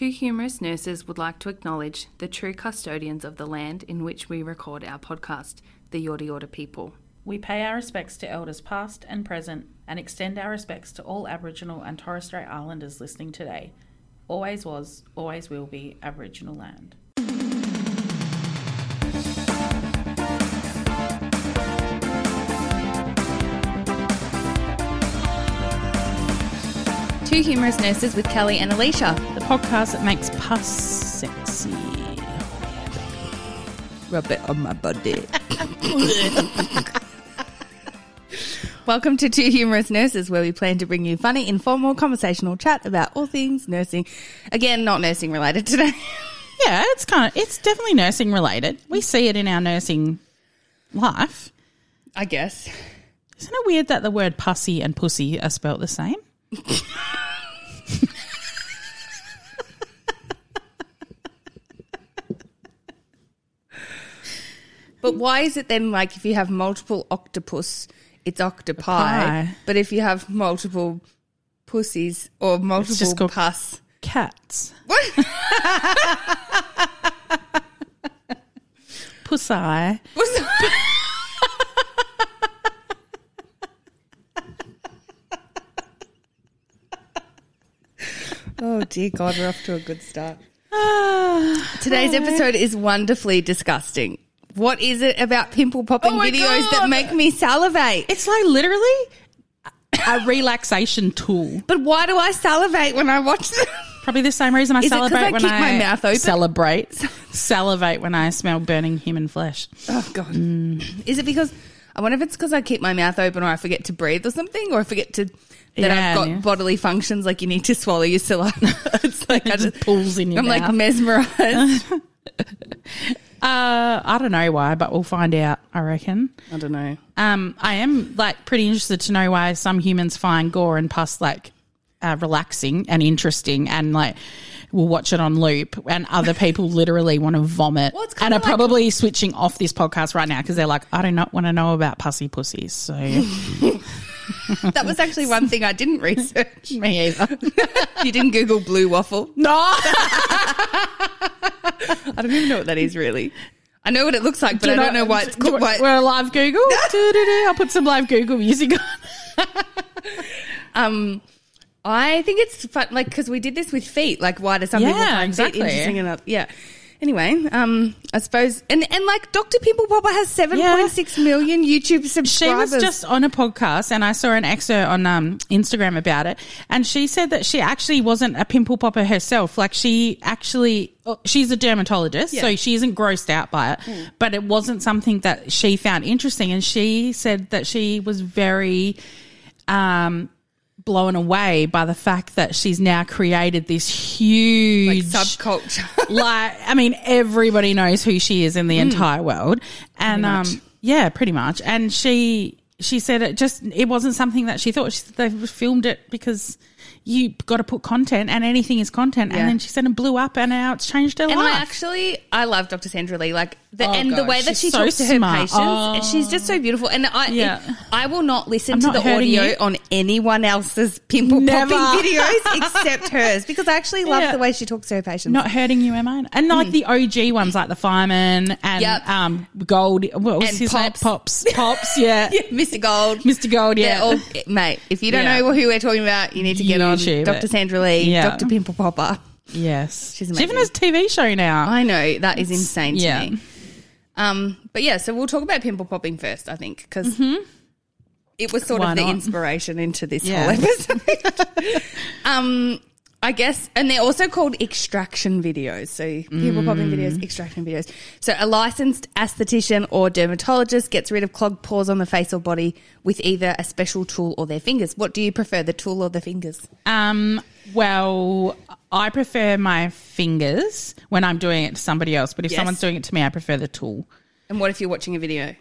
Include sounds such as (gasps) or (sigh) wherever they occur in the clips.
Two Humerus nurses would like to acknowledge the true custodians of the land in which we record our podcast, the Yorta Yorta people. We pay our respects to elders past and present and extend our respects to all Aboriginal and Torres Strait Islanders listening today. Always was, always will be Aboriginal land. Two Humerus nurses with Kelly and Alisha. The podcast that makes pus sexy. Rub it on my body. (laughs) Welcome to Two Humerus Nurses, where we plan to bring you funny, informal, conversational chat about all things nursing. Again, not nursing related today. (laughs) Yeah, it's kind of it's definitely nursing related. We see it in our nursing life. I guess. Isn't it weird that the word pussy and pussy are spelt the same? But why is it then like if you have multiple octopus, it's octopi? Pie. But if you have multiple pussies or multiple just called- pus, Cats. what? (laughs) Pussy. Oh dear God, we're off to a good start. (sighs) Today's episode is wonderfully disgusting. What is it about pimple popping Oh my videos that God. make me salivate? It's like literally a relaxation tool. But why do I salivate when I watch them? Probably the same reason I Is celebrate I when keep I my mouth open? celebrate. salivate when I smell burning human flesh. Oh God! Mm. Is it because I wonder if it's because I keep my mouth open or I forget to breathe or something, or I forget to that Yeah, I've got yeah. bodily functions like you need to swallow your saliva. (laughs) it's like I It just just, pulls in your I'm mouth. like mesmerized. (laughs) (laughs) Uh, I don't know why, but we'll find out. I reckon. I don't know. Um, I am like pretty interested to know why some humans find gore and pus like uh, relaxing and interesting, and like will watch it on loop, and other people literally want to vomit Well, and are like- probably switching off this podcast right now because they're like, I do not want to know about pussy pussies. So (laughs) That was actually one thing I didn't research. (laughs) me either. (laughs) You didn't Google blue waffle. no, I don't even know what that is really. I know what it looks like, but Do I don't know why it's called. Why, We're a live Google. I'll put some live Google music on. um, I think it's fun, like because we did this with feet. Like, why do some people Yeah, find exactly. feet interesting oth- yeah. Anyway, um, I suppose, and and like Dr. Pimple Popper has seven point six million YouTube subscribers. She subscribers. was just on a podcast and I saw an excerpt on um, Instagram about it. And she said that she actually wasn't a pimple popper herself. Like she actually, oh, she's a dermatologist, so she isn't grossed out by it. But it wasn't something that she found interesting. And she said that she was very, um, blown away by the fact that she's now created this like huge subculture. (laughs) like I mean everybody knows who she is in the entire world and um yeah pretty much and she she said it just it wasn't something that she thought she said they filmed it because you got to put content and anything is content Yeah. and then she said it blew up and now it's changed her And life I actually, I love Dr. Sandra Lee. Like, the, Oh, and the way that she's she so talks to her smart. patients, Oh. she's just so beautiful. And I, Yeah. I will not listen I'm to not the audio you. on anyone else's pimple Never. popping (laughs) videos except hers because I actually love Yeah. the way she talks to her patients. not hurting you, Emma. And like the OG ones, like the fireman and. Yep. um, Gold. What was And his Pops. name? Pops. Pops. Yeah. (laughs) Yeah, Mr. Gold. Mr. Gold. Yeah. all, mate, if you don't know who we're talking about, you need to get on YouTube Dr. it. Sandra Lee. Dr. Pimple Popper. yes. She's She even has a TV show now. I know, that is insane to yeah. me. Um, but yeah, so we'll talk about pimple popping first, I think, because it was sort Mm-hmm. Why of the not? inspiration into this Yeah. whole episode. (laughs) um, I guess, and they're also called extraction videos. So pimple popping Mm. videos, extraction videos. So a licensed esthetician or dermatologist gets rid of clogged pores on the face or body with either a special tool or their fingers. What do you prefer, the tool or the fingers? Um, well, I prefer my fingers when I'm doing it to somebody else, but if Yes. someone's doing it to me, I prefer the tool. And what if you're watching a video?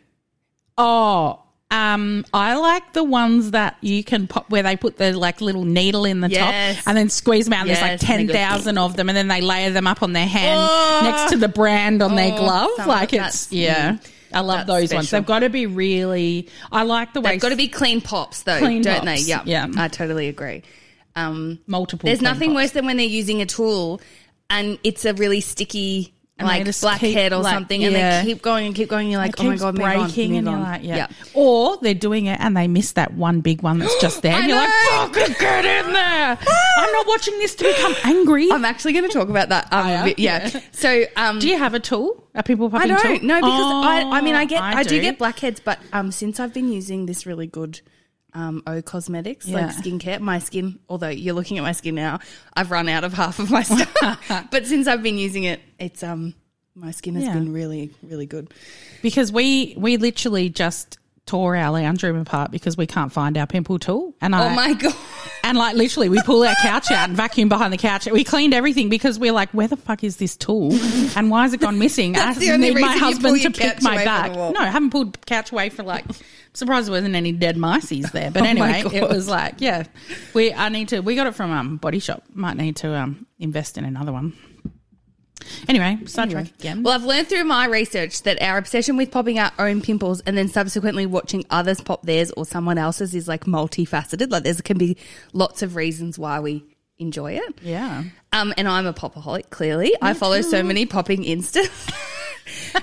Oh, um, I like the ones that you can pop where they put the like little needle in the Yes. top and then squeeze them out. and There's like and they go- 10,000 of them and then they layer them up on their hand Oh. next to the brand on their Oh, glove. Like it's, yeah. I love that's those ones. They've got to be really, I like the way They've got to be clean pops, though, Clean don't pops, they? Yeah, yeah. I totally agree. Um, multiple. there's nothing pops. worse than when they're using a tool and it's a really sticky. And like blackhead or like, something, and they keep going and keep going. And you're like, It oh my god, move on, breaking, move and you're like, yeah. Or they're doing it and they miss that one big one that's just there, (gasps) and you're like, know. fucking get in there! (laughs) I'm not watching this to become angry. I'm actually going to talk about that. Um, Oh, yeah? yeah. So, um, Do you have a tool? A people popping I don't tool? no because Oh, I I mean I get I, do. do get blackheads, but um since I've been using this really good um O Cosmedics like Yeah. skincare, my skin. Although you're looking at my skin now, I've run out of half of my (laughs) stuff. (laughs) but since I've been using it, it's um my skin has Yeah. been really really good. because we we literally just tore our lounge room apart because we can't find our pimple tool. And I Oh my god. and like literally we pull our couch out and vacuum behind the couch. We cleaned everything because we're like, where the fuck is this tool? And why has it gone missing? (laughs) I need my reason you pull husband to pick my back. No, I haven't pulled couch away for like. Surprised there wasn't any dead mices there, but (laughs) Oh anyway, it was like, yeah, we. I need to. We got it from um Body Shop. Might need to um invest in another one. Anyway, sidetrack again. Well, I've learned through my research that our obsession with popping our own pimples and then subsequently watching others pop theirs or someone else's is like multifaceted. Like there can be lots of reasons why we enjoy it. yeah. Um, and I'm a popaholic. Clearly, I follow so many popping instas,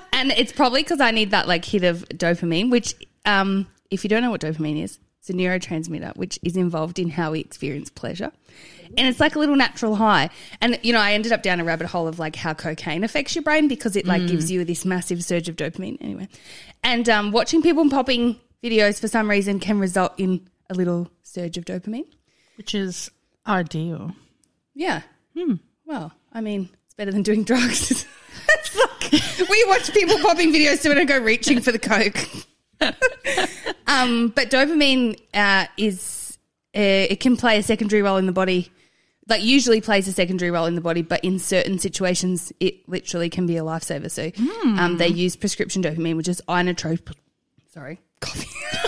(laughs) and it's probably because I need that like hit of dopamine. Which, um, if you don't know what dopamine is, it's a neurotransmitter which is involved in how we experience pleasure, and it's like a little natural high. And you know, I ended up down a rabbit hole of like how cocaine affects your brain because it like gives you this massive surge of dopamine. Anyway, and um, watching people popping videos for some reason can result in a little surge of dopamine. Which is ideal. Yeah. Hmm. Well, I mean, it's better than doing drugs. (laughs) it's like we watch people popping videos so we don't go reaching for the coke. (laughs) um, but dopamine uh, is uh, it can play a secondary role in the body. Like usually plays a secondary role in the body, but in certain situations, it literally can be a lifesaver. So, um, they use prescription dopamine, which is inotropin. Sorry, coffee. (laughs)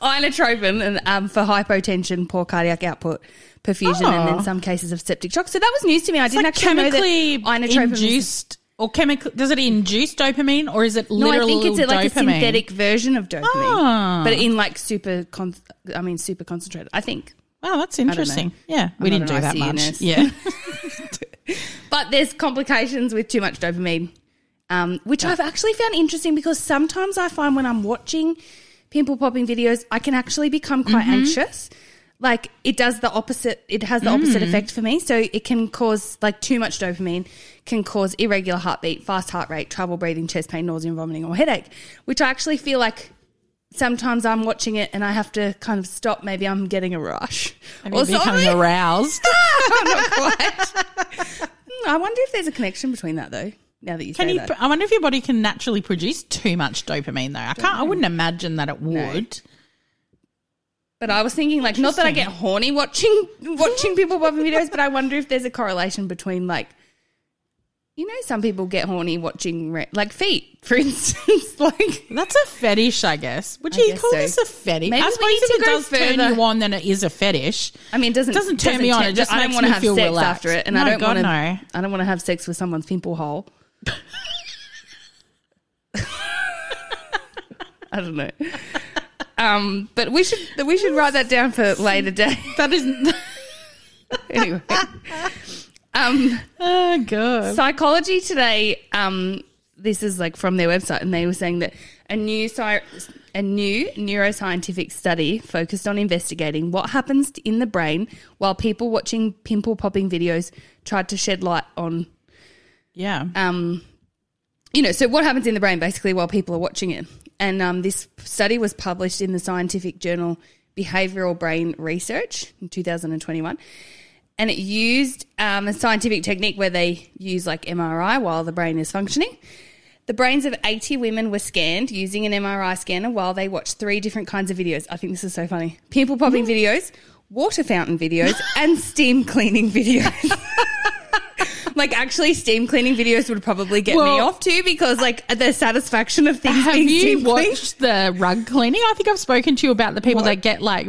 inotropin and um, for hypotension, poor cardiac output, perfusion, and Oh. in some cases of septic shock. So that was news to me. I didn't like actually know chemically that inotropin induced or chemical does it induce dopamine or is it No, I think it's like a dopamine? synthetic version of dopamine, Ah. but in like super. Con- I mean, super concentrated. I think. Wow, that's interesting. Yeah, we I'm didn't do not that an much. Yeah. (laughs) But there's complications with too much dopamine, um, which I've actually found interesting because sometimes I find when I'm watching pimple popping videos, I can actually become quite Mm-hmm. anxious. Like it does the opposite. It has the opposite Mm. effect for me. So it can cause like too much dopamine can cause irregular heartbeat, fast heart rate, trouble breathing, chest pain, nausea, and vomiting, or headache. Which I actually feel like sometimes I'm watching it and I have to kind of stop. Maybe I'm getting a rush Have you becoming aroused? (laughs) (laughs) I wonder if there's a connection between that though. Now that you Can say you? that, I wonder if your body can naturally produce too much dopamine though. I can't. I wouldn't imagine that it would. But I was thinking like not that I get horny watching watching people popping videos, but I wonder if there's a correlation between like. You know, some people get horny watching re- like feet, (laughs) for instance. like, That's a fetish, I guess. Would I you guess call so. this a fetish? Maybe I suppose if it does turn you on, then it is a fetish. I mean, it doesn't Doesn't turn me on, it just I don't makes want to me have feel sex relaxed. after it, and No, I don't want to. no. I don't want to have sex with someone's pimple hole. (laughs) (laughs) I don't know. Um, but we should we should write that down for later day. (laughs) That is. (laughs) anyway. Um, oh god. Psychology Today, um, this is like from their website, and they were saying that a new sci- a new neuroscientific study focused on investigating what happens in the brain while people watching pimple popping videos tried to shed light on, Yeah. um, you know, so what happens in the brain basically while people are watching it. And um, this study was published in the scientific journal Behavioral Brain Research in 2021 and it used um, a scientific technique where they use like MRI while the brain is functioning. The brains of 80 women were scanned using an MRI scanner while they watched three different kinds of videos. I think this is so funny. Pimple popping videos, water fountain videos, and steam cleaning videos. (laughs) like actually steam cleaning videos would probably get me off too because like the satisfaction of things Have being you watched the rug cleaning? I think I've spoken to you about the people What? that get like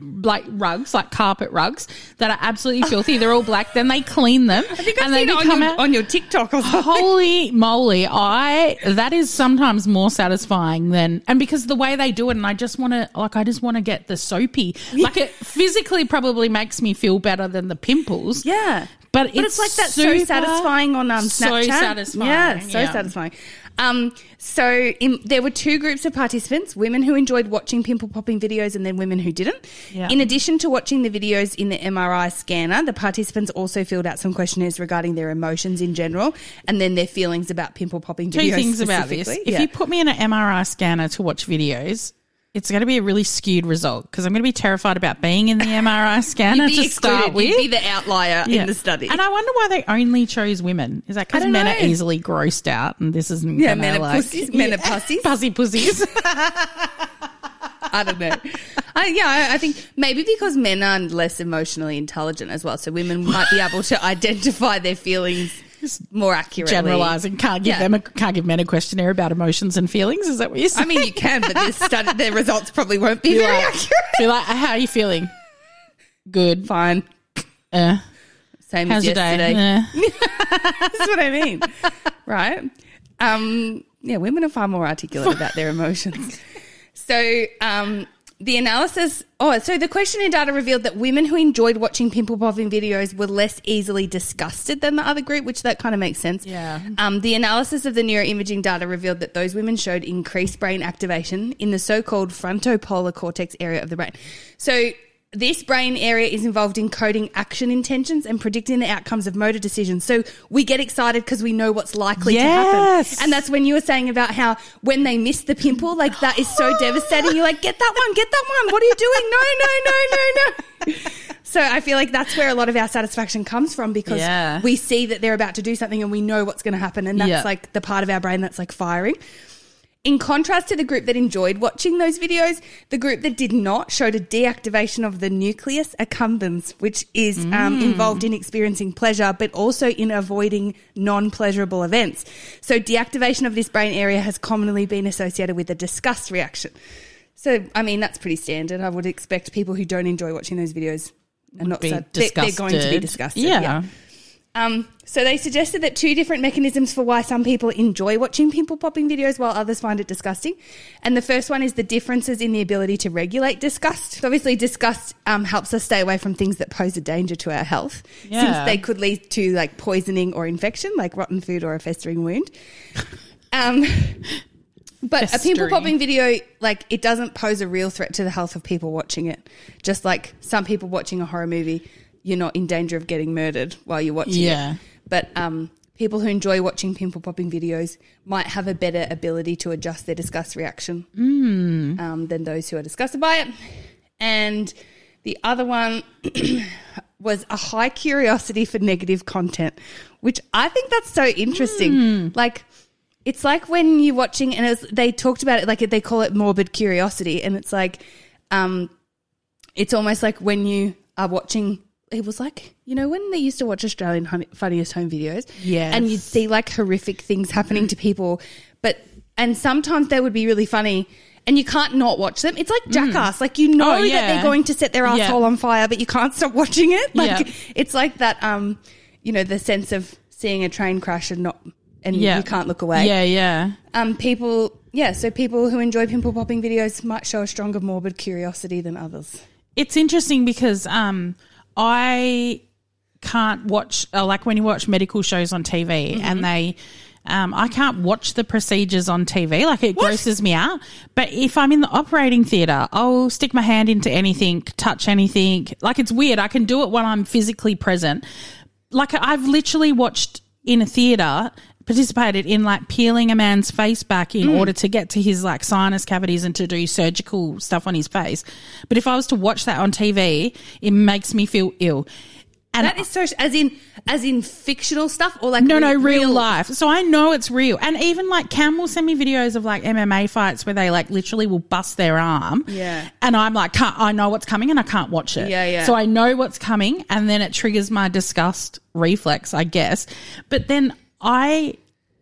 like rugs, like carpet rugs that are absolutely filthy. They're all black. Then they clean them I think I've and they on on your TikTok or something. Holy moly! I that is sometimes more satisfying than and because the way they do it, and I just want to like I just want to get the soapy. Like it physically probably makes me feel better than the pimples. Yeah. But, But it's, like that's so satisfying on um, so Snapchat. satisfying, Yeah, so yeah. satisfying. Um, so in, there were two groups of participants: women who enjoyed watching pimple popping videos, and then women who didn't. Yeah. In addition to watching the videos in the MRI scanner, the participants also filled out some questionnaires regarding their emotions in general, and then their feelings about pimple popping Two videos. things about this. If Yeah. you put me in an MRI scanner to watch videos, it's going to be a really skewed result because I'm going to be terrified about being in the (laughs) MRI scanner to start excluded. with. You'd be the outlier Yeah. in the study. And I wonder why they only chose women. Is that because men know. are easily grossed out and this isn't Yeah, men are like, pussies, men are pussies. (laughs) pussy pussies. (laughs) I don't know. I, yeah, I, I think maybe because men are less emotionally intelligent as well, so women might be able to identify their feelings more accurately. Generalizing can't give Yeah. them a, can't give men a questionnaire about emotions and feelings. Is that what you're saying? I mean, you can, but this study, (laughs) their results probably won't be Be very like, accurate. be like, how are you feeling? Good. Fine. Uh, Same how's as your day? yesterday. Uh. (laughs) That's what I mean, right? Um, yeah, women are far more articulate (laughs) about their emotions. So, um, the analysis. Oh, so the questionnaire data revealed that women who enjoyed watching pimple popping videos were less easily disgusted than the other group, which that kind of makes sense. Yeah. Um, the analysis of the neuroimaging data revealed that those women showed increased brain activation in the so-called frontopolar cortex area of the brain. So this brain area is involved in coding action intentions and predicting the outcomes of motor decisions. So we get excited because we know what's likely to Yes. happen. And that's when you were saying about how when they miss the pimple, like that is so devastating. You're like, get that one, get that one. What are you doing? No, no, no, no, no. (laughs) So I feel like that's where a lot of our satisfaction comes from because Yeah. we see that they're about to do something and we know what's going to happen. And that's Yeah. like the part of our brain that's like firing. In contrast to the group that enjoyed watching those videos, the group that did not showed a deactivation of the nucleus accumbens, which is um, involved in experiencing pleasure, but also in avoiding non pleasurable events. So, deactivation of this brain area has commonly been associated with a disgust reaction. So, I mean, that's pretty standard. I would expect people who don't enjoy watching those videos are not be so, they're, they're going to be disgusted. disgusted. Yeah. Um, so they suggested that two different mechanisms for why some people enjoy watching pimple popping videos while others find it disgusting. And the first one is the differences in the ability to regulate disgust. So obviously, disgust um, helps us stay away from things that pose a danger to our health, Yeah. since they could lead to like poisoning or infection, like rotten food or a festering wound. (laughs) Um, but a pimple popping video, like it doesn't pose a real threat to the health of people watching it. Just like some people watching a horror movie, you're not in danger of getting murdered while you're watching Yeah. it. But um, people who enjoy watching pimple popping videos might have a better ability to adjust their disgust reaction um, than those who are disgusted by it. And the other one (clears throat) was a high curiosity for negative content, which I think that's so interesting. Like, it's like when you're watching, and was, they talked about it like they call it morbid curiosity, and it's like, um, it's almost like when you are watching. It was like you know when they used to watch Australian Hun- Funniest Home Videos, Yes. and you'd see like horrific things happening to people, but and sometimes they would be really funny. And you can't not watch them. It's like Jackass. Like you know Oh, that they're going to set their Yeah. asshole on fire, but you can't stop watching it. Like Yeah. it's like that. Um, you know, the sense of seeing a train crash and not, and Yeah. you can't look away. Yeah, yeah. Um, people, yeah. So people who enjoy pimple popping videos might show a stronger morbid curiosity than others. It's interesting because um, I can't watch uh, like when you watch medical shows on TV Mm-hmm. and they. Um, I can't watch the procedures on TV. Like it grosses me out. But if I'm in the operating theatre, I'll stick my hand into anything, touch anything. Like it's weird. I can do it when I'm physically present. Like I've literally watched in a theatre, participated in like peeling a man's face back in Mm. order to get to his like sinus cavities and to do surgical stuff on his face. But if I was to watch that on TV, it makes me feel ill. And That is so, as in, as in fictional stuff or like no, re- no, real, life. So I know it's real. And even like Cam will send me videos of like MMA fights where they like literally will bust their arm. Yeah. And I'm like, can't, I know what's coming and I can't watch it. Yeah, yeah. So I know what's coming and then it triggers my disgust reflex, I guess. But then I,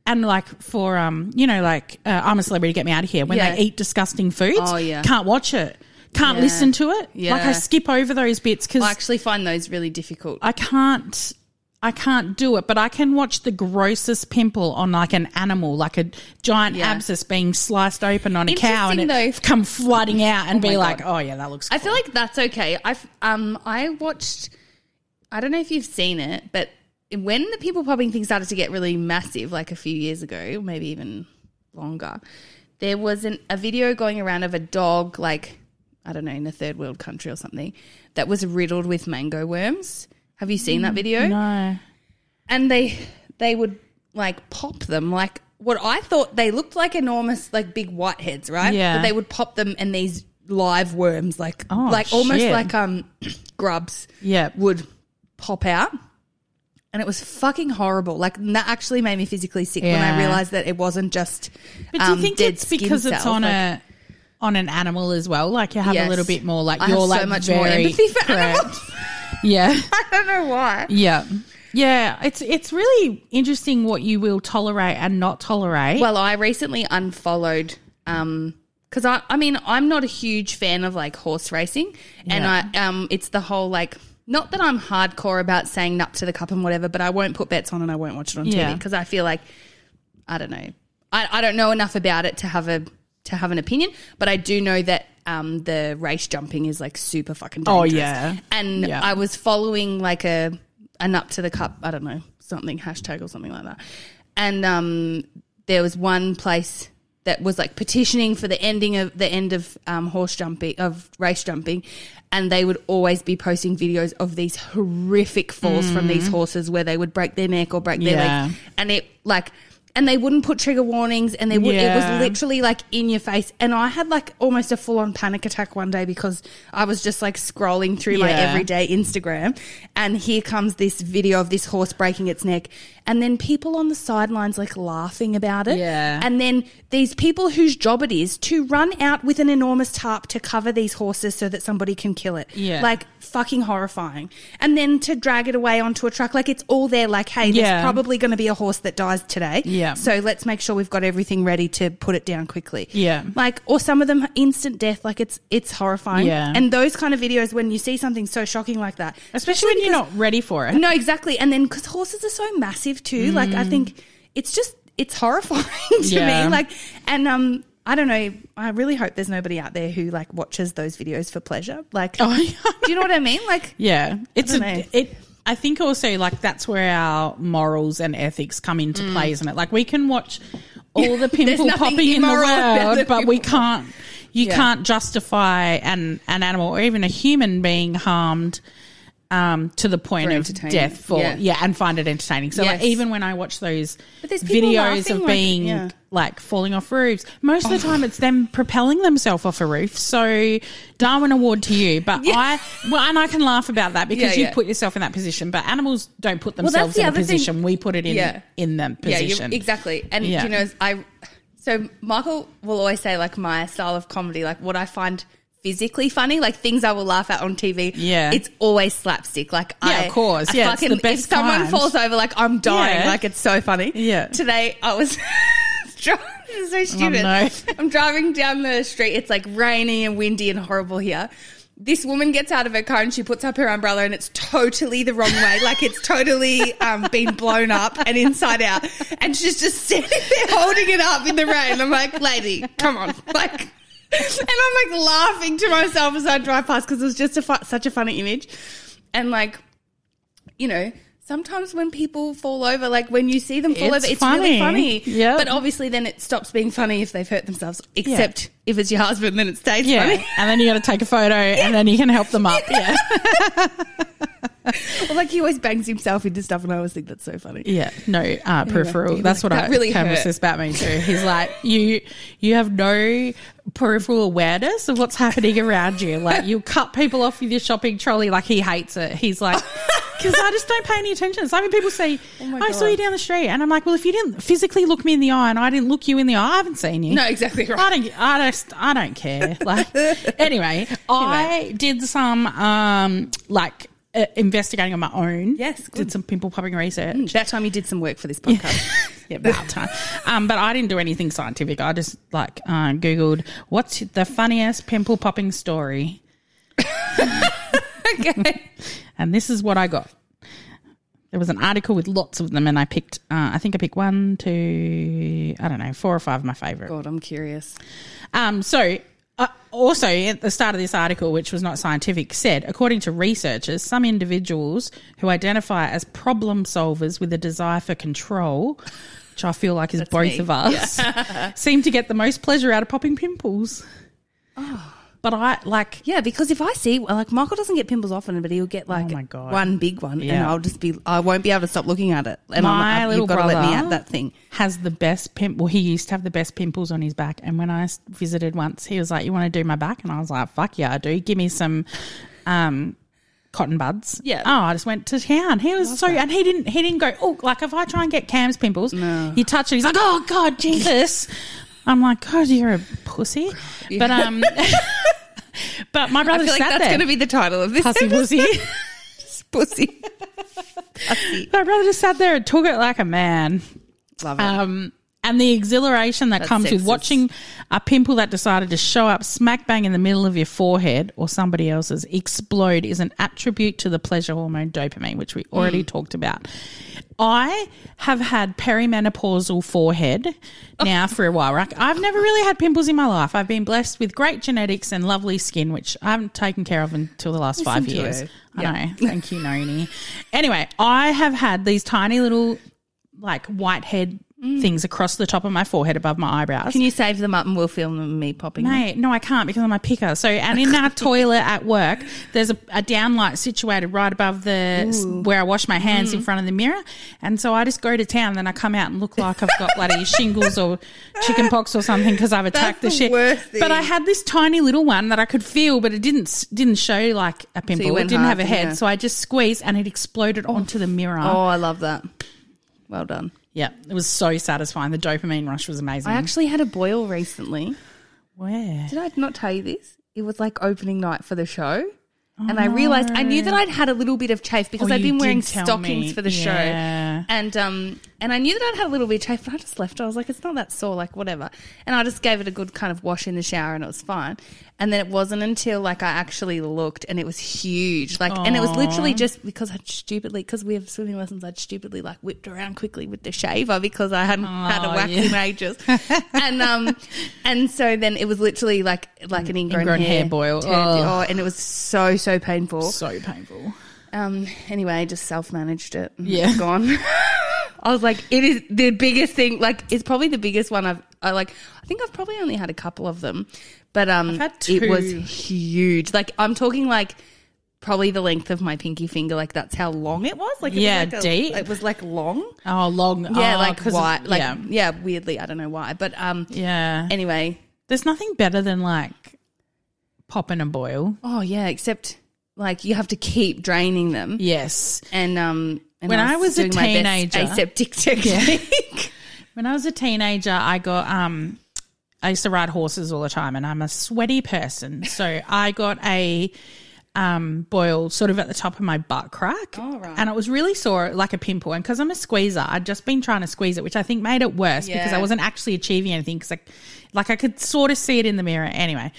and like for, um, you know, like uh, I'm a celebrity, get me out of here. When Yeah. they eat disgusting foods, Oh, yeah. can't watch it. Can't Yeah. listen to it. Yeah. Like I skip over those bits because I actually find those really difficult. I can't I can't do it, but I can watch the grossest pimple on like an animal, like a giant Yeah. abscess being sliced open on a cow and Interesting, it though. come flooding out and my be like, oh yeah, that looks. I feel like that's okay. I've um I watched I don't know if you've seen it, but when the people popping thing started to get really massive, like a few years ago, maybe even longer, there was an, a video going around of a dog, like, I don't know, in a third world country or something, that was riddled with mango worms. Have you seen that video? No. and they they would like pop them like what I thought they looked like enormous like big whiteheads, right? Yeah. But they would pop them and these live worms like Oh, like almost like um (clears throat) grubs Yeah. would pop out. And it was fucking horrible. Like that actually made me physically sick when I realized that it wasn't just. But do you um, think it's because it's on like- a on an animal as well? Like you have Yes. a little bit more like I you're have like so much more empathy for correct. animals. (laughs) Yeah. (laughs) I don't know why. Yeah. Yeah, it's it's really interesting what you will tolerate and not tolerate. Well, I recently unfollowed um because I I mean I'm not a huge fan of like horse racing and Yeah. I um it's the whole like not that I'm hardcore about saying Nup to the Cup and whatever, but I won't put bets on and I won't watch it on Yeah. TV because I feel like I don't know. I, I don't know enough about it to have a to have an opinion, but I do know that um the race jumping is like super fucking Oh, dangerous. yeah. And Yeah. I was following like a an up to the cup, I don't know, something hashtag or something like that. And um there was one place that was like petitioning for the ending of the end of um, horse jumping of race jumping and they would always be posting videos of these horrific falls from these horses where they would break their neck or break their Mm. Yeah. leg and it like and they wouldn't put trigger warnings and they would it was literally like in your face. And i had like almost a full-on panic attack one day because i was just like scrolling through my everyday instagram and here comes this video of this horse breaking its neck. And then people on the sidelines like laughing about it. Yeah. and then these people whose job it is to run out with an enormous tarp to cover these horses so that somebody can kill it. Yeah. like fucking horrifying. And then to drag it away onto a truck like it's all there. Like hey there's probably going to be a horse that dies today. Yeah. So let's make sure we've got everything ready to put it down quickly. Yeah. Like or some of them instant death like it's it's horrifying. Yeah. And those kind of videos when you see something so shocking like that. Especially when you're not ready for it. No, exactly. And then cuz horses are so massive too, like I think it's just it's horrifying (laughs) to Mm. Yeah. me like and um I don't know. I really hope there's nobody out there who like watches those videos for pleasure. Like, Oh, (laughs) yeah. do you know what I mean? Like, Yeah, it's a, know. it. I think also like that's where our morals and ethics come into play, isn't it? Like we can watch (laughs) all the pimple popping in the world, but we can't. You Yeah. can't justify an an animal or even a human being harmed. Um, to the point For of death for Yeah. yeah. and find it entertaining. So like even when I watch those But there's people videos of like- being yeah. like falling off roofs, most of the time it's them propelling themselves off a roof. So Darwin Award to you. But Yeah. I well, and I can laugh about that because you put yourself in that position. But animals don't put themselves the in a other thing. position. We put it in in the position. exactly. And you know, I so Michael will always say like my style of comedy, like what I find physically funny, like things I will laugh at on TV. Yeah. it's always slapstick. Like Yeah, I, of course. I Yeah, it's the fucking, best if someone kind. falls over, like I'm dying. Yeah. Like it's so funny. Yeah. Today I was. (laughs) driving- this is so stupid. no. I'm driving down the street. It's like rainy and windy and horrible here. This woman gets out of her car and she puts up her umbrella and it's totally the wrong way. Like it's totally um, been blown up and inside out. And she's just sitting there holding it up in the rain. I'm like, lady, come on. Like, and I'm like laughing to myself as I drive past because it was just a fu- such a funny image. And like, you know, sometimes when people fall over, like when you see them fall It's over, it's really funny. funny. Yep. But obviously, then it stops being funny if they've hurt themselves. Except if it's your husband, then it stays yeah, funny. and then you got to take a photo, (laughs) and then you can help them up. Yeah, Or (laughs) like he always bangs himself into stuff, and I always think that's so funny. yeah. No uh, peripheral. anyway, That's what that I really hurt. says about me too. He's like, you you have no peripheral awareness of what's happening around you. Like you cut people off with your shopping trolley. Like he hates it. He's like. Because I just don't pay any attention. Like when people say, Oh I saw you down the street. And I'm like, well, if you didn't physically look me in the eye and I didn't look you in the eye, I haven't seen you. No, exactly right. I don't. I just. I don't care. Like (laughs) anyway, I did some um like uh, investigating on my own. Yes, good. did some pimple popping research. That time you did some work for this podcast. (laughs) Yeah, about time. Um, but I didn't do anything scientific. I just like uh, googled what's the funniest pimple popping story, (laughs) okay. And this is what I got. There was an article with lots of them, and I picked. Uh, I think I picked one, two, I don't know, four or five of my favorite. God, I'm curious. Um, so Uh, also, at the start of this article, which was not scientific, said according to researchers, some individuals who identify as problem solvers with a desire for control, which I feel like is both me. of us, (laughs) seem to get the most pleasure out of popping pimples. But I like. Yeah, because if I see like Michael doesn't get pimples often, but he'll get like Oh my God. one big one, and Yeah. I'll just be I won't be able to stop looking at it. And My I'm like, little you've got to let me brother- at that thing. has the best pimp. Well, he used to have the best pimples on his back. And when I s- visited once, he was like, "You want to do my back?" And I was like, "Fuck yeah, I do. Give me some um, cotton buds." Yeah. Oh, I just went to town. He was so, and he didn't. He didn't go. Oh, like if I try and get Cam's pimples, he touched it. He's like, "Oh God, Jesus." (laughs) I'm like, God, you're a pussy. But um, (laughs) but my I brother feel like that's going to be the title of this pussy pussy. (laughs) pussy. (laughs) Pussy. my brother just sat there and took it like a man. Love it. Um, and the exhilaration that That's comes with watching a pimple that decided to show up smack bang in the middle of your forehead or somebody else's explode is an attribute to the pleasure hormone dopamine, which we already Mm. talked about. I have had perimenopausal forehead now for a while. Right? I've never really had pimples in my life. I've been blessed with great genetics and lovely skin, which I haven't taken care of until the last five Listen to years. her. I Yeah. know. Thank you, Noni. Anyway, I have had these tiny little like whitehead things across the top of my forehead above my eyebrows. Mm. Can you save them up and we'll film them me popping them? No, I can't because I'm a picker. So, and in our (laughs) toilet at work, there's a, a downlight situated right above the where I wash my hands Mm. in front of the mirror, and so I just go to town. Then I come out and look like I've got bloody (laughs) shingles or chicken pox or something because I've attacked That's the the shit. But I had this tiny little one that I could feel, but it didn't didn't show like a pimple. it didn't have a head, yeah. so I just squeezed and it exploded onto the mirror. Oh, I love that. Well done. Yeah, it was so satisfying. The dopamine rush was amazing. I actually had a boil recently. Where? Did I not tell you this? It was like opening night for the show. And I realized I knew that I'd had a little bit of chafe because Oh, I'd been wearing stockings me. for the show. And um and I knew that I'd had a little bit of chafe, but I just left it. I was like, it's not that sore, like whatever. And I just gave it a good kind of wash in the shower and it was fine. And then it wasn't until like I actually looked and it was huge. Like and it was literally just because I'd stupidly because we have swimming lessons, I'd stupidly like whipped around quickly with the shaver because I hadn't had a Oh, wax yeah. in ages. (laughs) and um and so then it was literally like like an ingrown, Ingrown hair boil. turned- Ugh. oh, and it was so so painful. So painful. Um. Anyway, I just self managed it. Yeah. it's gone. (laughs) I was like, it is the biggest thing. Like, it's probably the biggest one I've. I like. I think I've probably only had a couple of them, but um, it was huge. Like, I'm talking like probably the length of my pinky finger. Like, that's how long it was. Like, it Yeah, was like a- deep. It was like long. Oh, long. Yeah, oh, like of- Like, yeah. yeah. weirdly, I don't know why, but um. Yeah. Anyway, There's nothing better than like popping a boil. oh yeah, except like you have to keep draining them. Yes. And um, and When I was a doing my best teenager- aseptic (laughs) technique. (laughs) When I was a teenager, I got um I used to ride horses all the time and I'm a sweaty person. So I got a um boil sort of at the top of my butt crack. Oh, right. And it was really sore like a pimple. And because I'm a squeezer, I'd just been trying to squeeze it, which I think made it worse because I wasn't actually achieving anything because like, like I could sort of see it in the mirror anyway.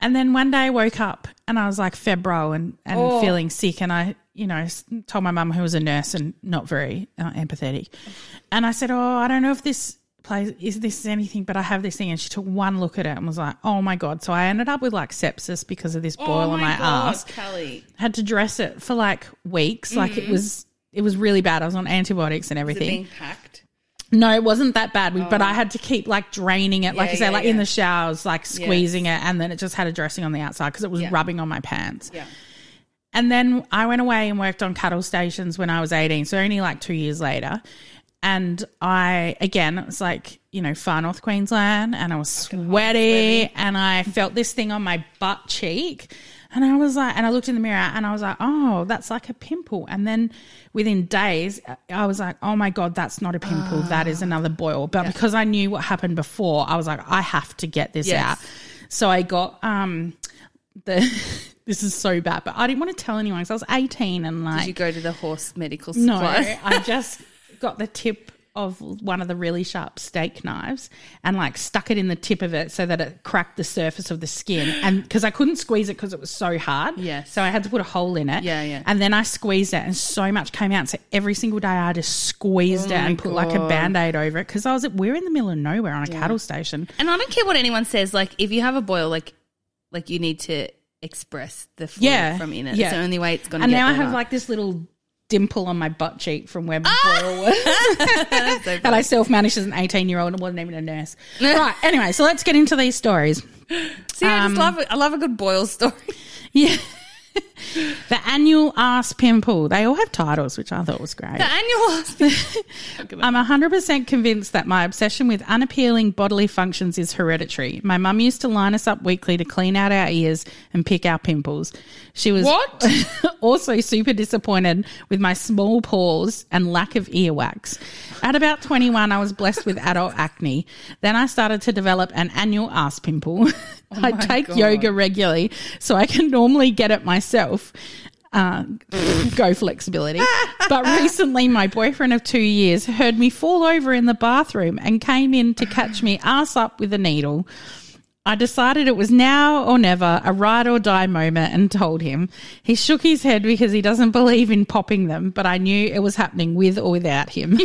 And then one day I woke up and I was like febrile and, and Oh. feeling sick. And I, you know, told my mum, who was a nurse and not very uh, empathetic. And I said, Oh, I don't know if this place is this anything, but I have this thing. And she took one look at it and was like, Oh my God. So I ended up with like sepsis because of this boil on my, ass. Kelly. Had to dress it for like weeks. Like it was, it was really bad. I was on antibiotics and Mm-hmm. Is it everything. being packed? No, it wasn't that bad, but I had to keep like draining it, like Yeah, I say, yeah, like in the showers, like squeezing it, and then it just had a dressing on the outside because it was Yeah. rubbing on my pants. Yeah. And then I went away and worked on cattle stations when I was 18, so only like two years later. And I, again, it was like, you know, far north Queensland, and I was sweaty, and I felt this thing on my butt cheek. And I was like, and I looked in the mirror and I was like, oh, that's like a pimple. And then within days, I was like, oh my God, that's not a pimple. that is another boil. But because I knew what happened before, I was like, I have to get this Yes. out. So I got, um, the, (laughs) this is so bad, but I didn't want to tell anyone because I was 18 and like, Did you go to the horse medical no. I just got the tip of one of the really sharp steak knives and like stuck it in the tip of it so that it cracked the surface of the skin. And (gasps) because I couldn't squeeze it because it was so hard. Yeah. So I had to put a hole in it. Yeah, yeah. And then I squeezed it and so much came out. So every single day I just squeezed Oh it and put like a band aid over it because I was, we're in the middle of nowhere on a cattle station. And I don't care what anyone says. Like, if you have a boil, like, like you need to express the fluid Yeah. from in it. Yeah. It's the only way it's going to. And now I have like this little dimple on my butt cheek from where my Ah! boil was. (laughs) So (laughs) that I self managed as an 18 year old and wasn't even a nurse. (laughs) right. Anyway, so let's get into these stories. See, I Um, just love it. I love a good boil story. Yeah. the annual ass pimple. They all have titles, which I thought was great. The annual. I'm 100% convinced that my obsession with unappealing bodily functions is hereditary. My mum used to line us up weekly to clean out our ears and pick our pimples. She was What? (laughs) also super disappointed with my small pores and lack of earwax. At about 21, I was blessed with adult acne. Then I started to develop an annual ass pimple. (laughs) I take God. yoga regularly, so I can normally get it myself. Uh, (laughs) go flexibility. But recently, my boyfriend of two years heard me fall over in the bathroom and came in to catch me ass up with a needle. I decided it was now or never, a ride or die moment, and told him. He shook his head because he doesn't believe in popping them, but I knew it was happening with or without him.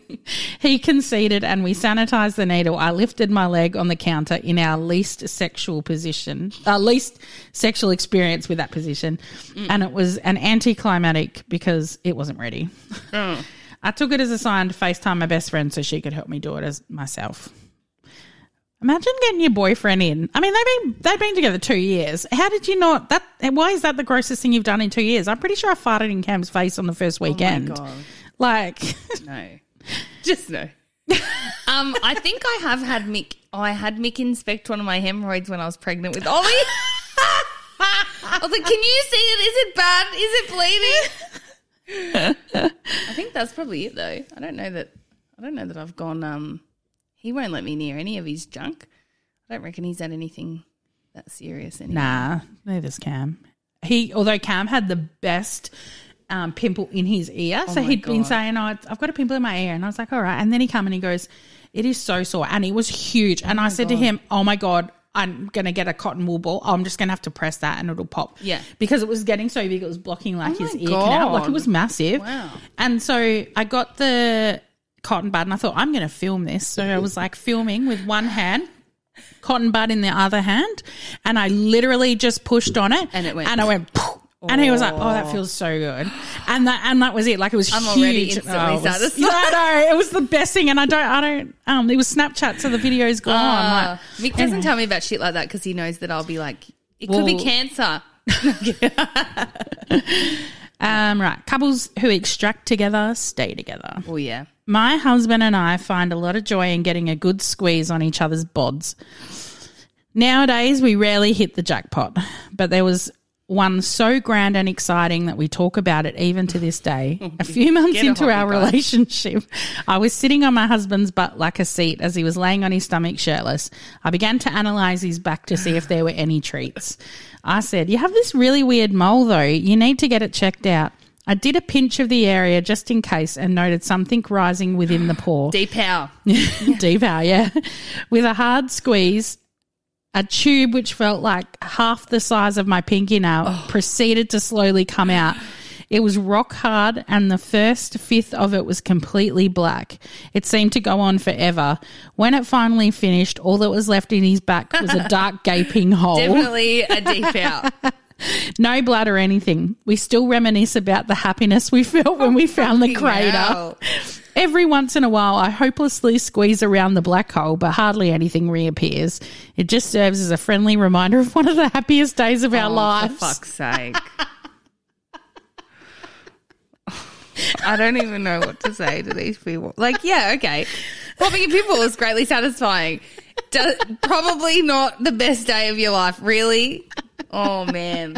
(laughs) he conceded, and we sanitized the needle. I lifted my leg on the counter in our least sexual position, uh, least sexual experience with that position, and it was an anticlimactic because it wasn't ready. I took it as a sign to FaceTime my best friend so she could help me do it as myself. Imagine getting your boyfriend in. I mean, they've been they've been together two years. How did you not? That why is that the grossest thing you've done in two years? I'm pretty sure I farted in Cam's face on the first weekend. God. Like, No, just no. (laughs) um, I think I have had Mick. I had Mick inspect one of my hemorrhoids when I was pregnant with Ollie. (laughs) I was like, "Can you see it? Is it bad? Is it bleeding?" (laughs) I think that's probably it, though. I don't know that. I don't know that I've gone. Um, he won't let me near any of his junk. I don't reckon he's had anything that serious. Anyway. nah, neither's Cam. He although Cam had the best. Um, pimple in his ear, so my he'd been saying, "Oh, I've got a pimple in my ear," and I was like, "All right." And then he come and he goes, "It is so sore," and it was huge. And I said to him, "Oh my god, I'm gonna get a cotton wool ball. I'm just gonna have to press that, and it'll pop." Yeah. because it was getting so big, it was blocking like Oh his ear canal. Like it was massive. Wow. And so I got the cotton bud, and I thought I'm gonna film this. So I was like filming with one hand. Cotton bud in the other hand, and I literally just pushed on it, And it went- and I went, and he was like, "Oh, that feels so good," and that and that was it. Like it was I'm huge. already instantly Oh, it was-. Yeah, I know. It was the best thing, and I don't, I don't. Um, it was Snapchat, so the video's gone. Uh, like, Mick doesn't anyway. tell me about shit like that because he knows that I'll be like, it could be cancer. (laughs) Um, right, couples who extract together stay together. Oh yeah. My husband and I find a lot of joy in getting a good squeeze on each other's bods. Nowadays, we rarely hit the jackpot, but there was one so grand and exciting that we talk about it even to this day. (laughs) A few months a into our guys. relationship, I was sitting on my husband's butt like a seat as he was laying on his stomach shirtless. I began to analyze his back to see if there were any treats. I said, You have this really weird mole though. You need to get it checked out. I did a pinch of the area just in case and noted something rising within the pore. (gasps) Deep power. (laughs) Deep out, yeah. With a hard squeeze, a tube which felt like half the size of my pinky nail Oh. proceeded to slowly come out. It was rock hard, and the first fifth of it was completely black. It seemed to go on forever. When it finally finished, all that was left in his back was a (laughs) dark, gaping hole. Definitely a deep (laughs) out. (laughs) No blood or anything. We still reminisce about the happiness we felt when we found the (laughs) crater. Every once in a while, I hopelessly squeeze around the black hole, but hardly anything reappears. It just serves as a friendly reminder of one of the happiest days of our Oh, lives. For fuck's sake. (laughs) I don't even know what to say to these people. Like, yeah, okay. Popping a pimple is greatly satisfying. Do- probably not the best day of your life, really. Oh man.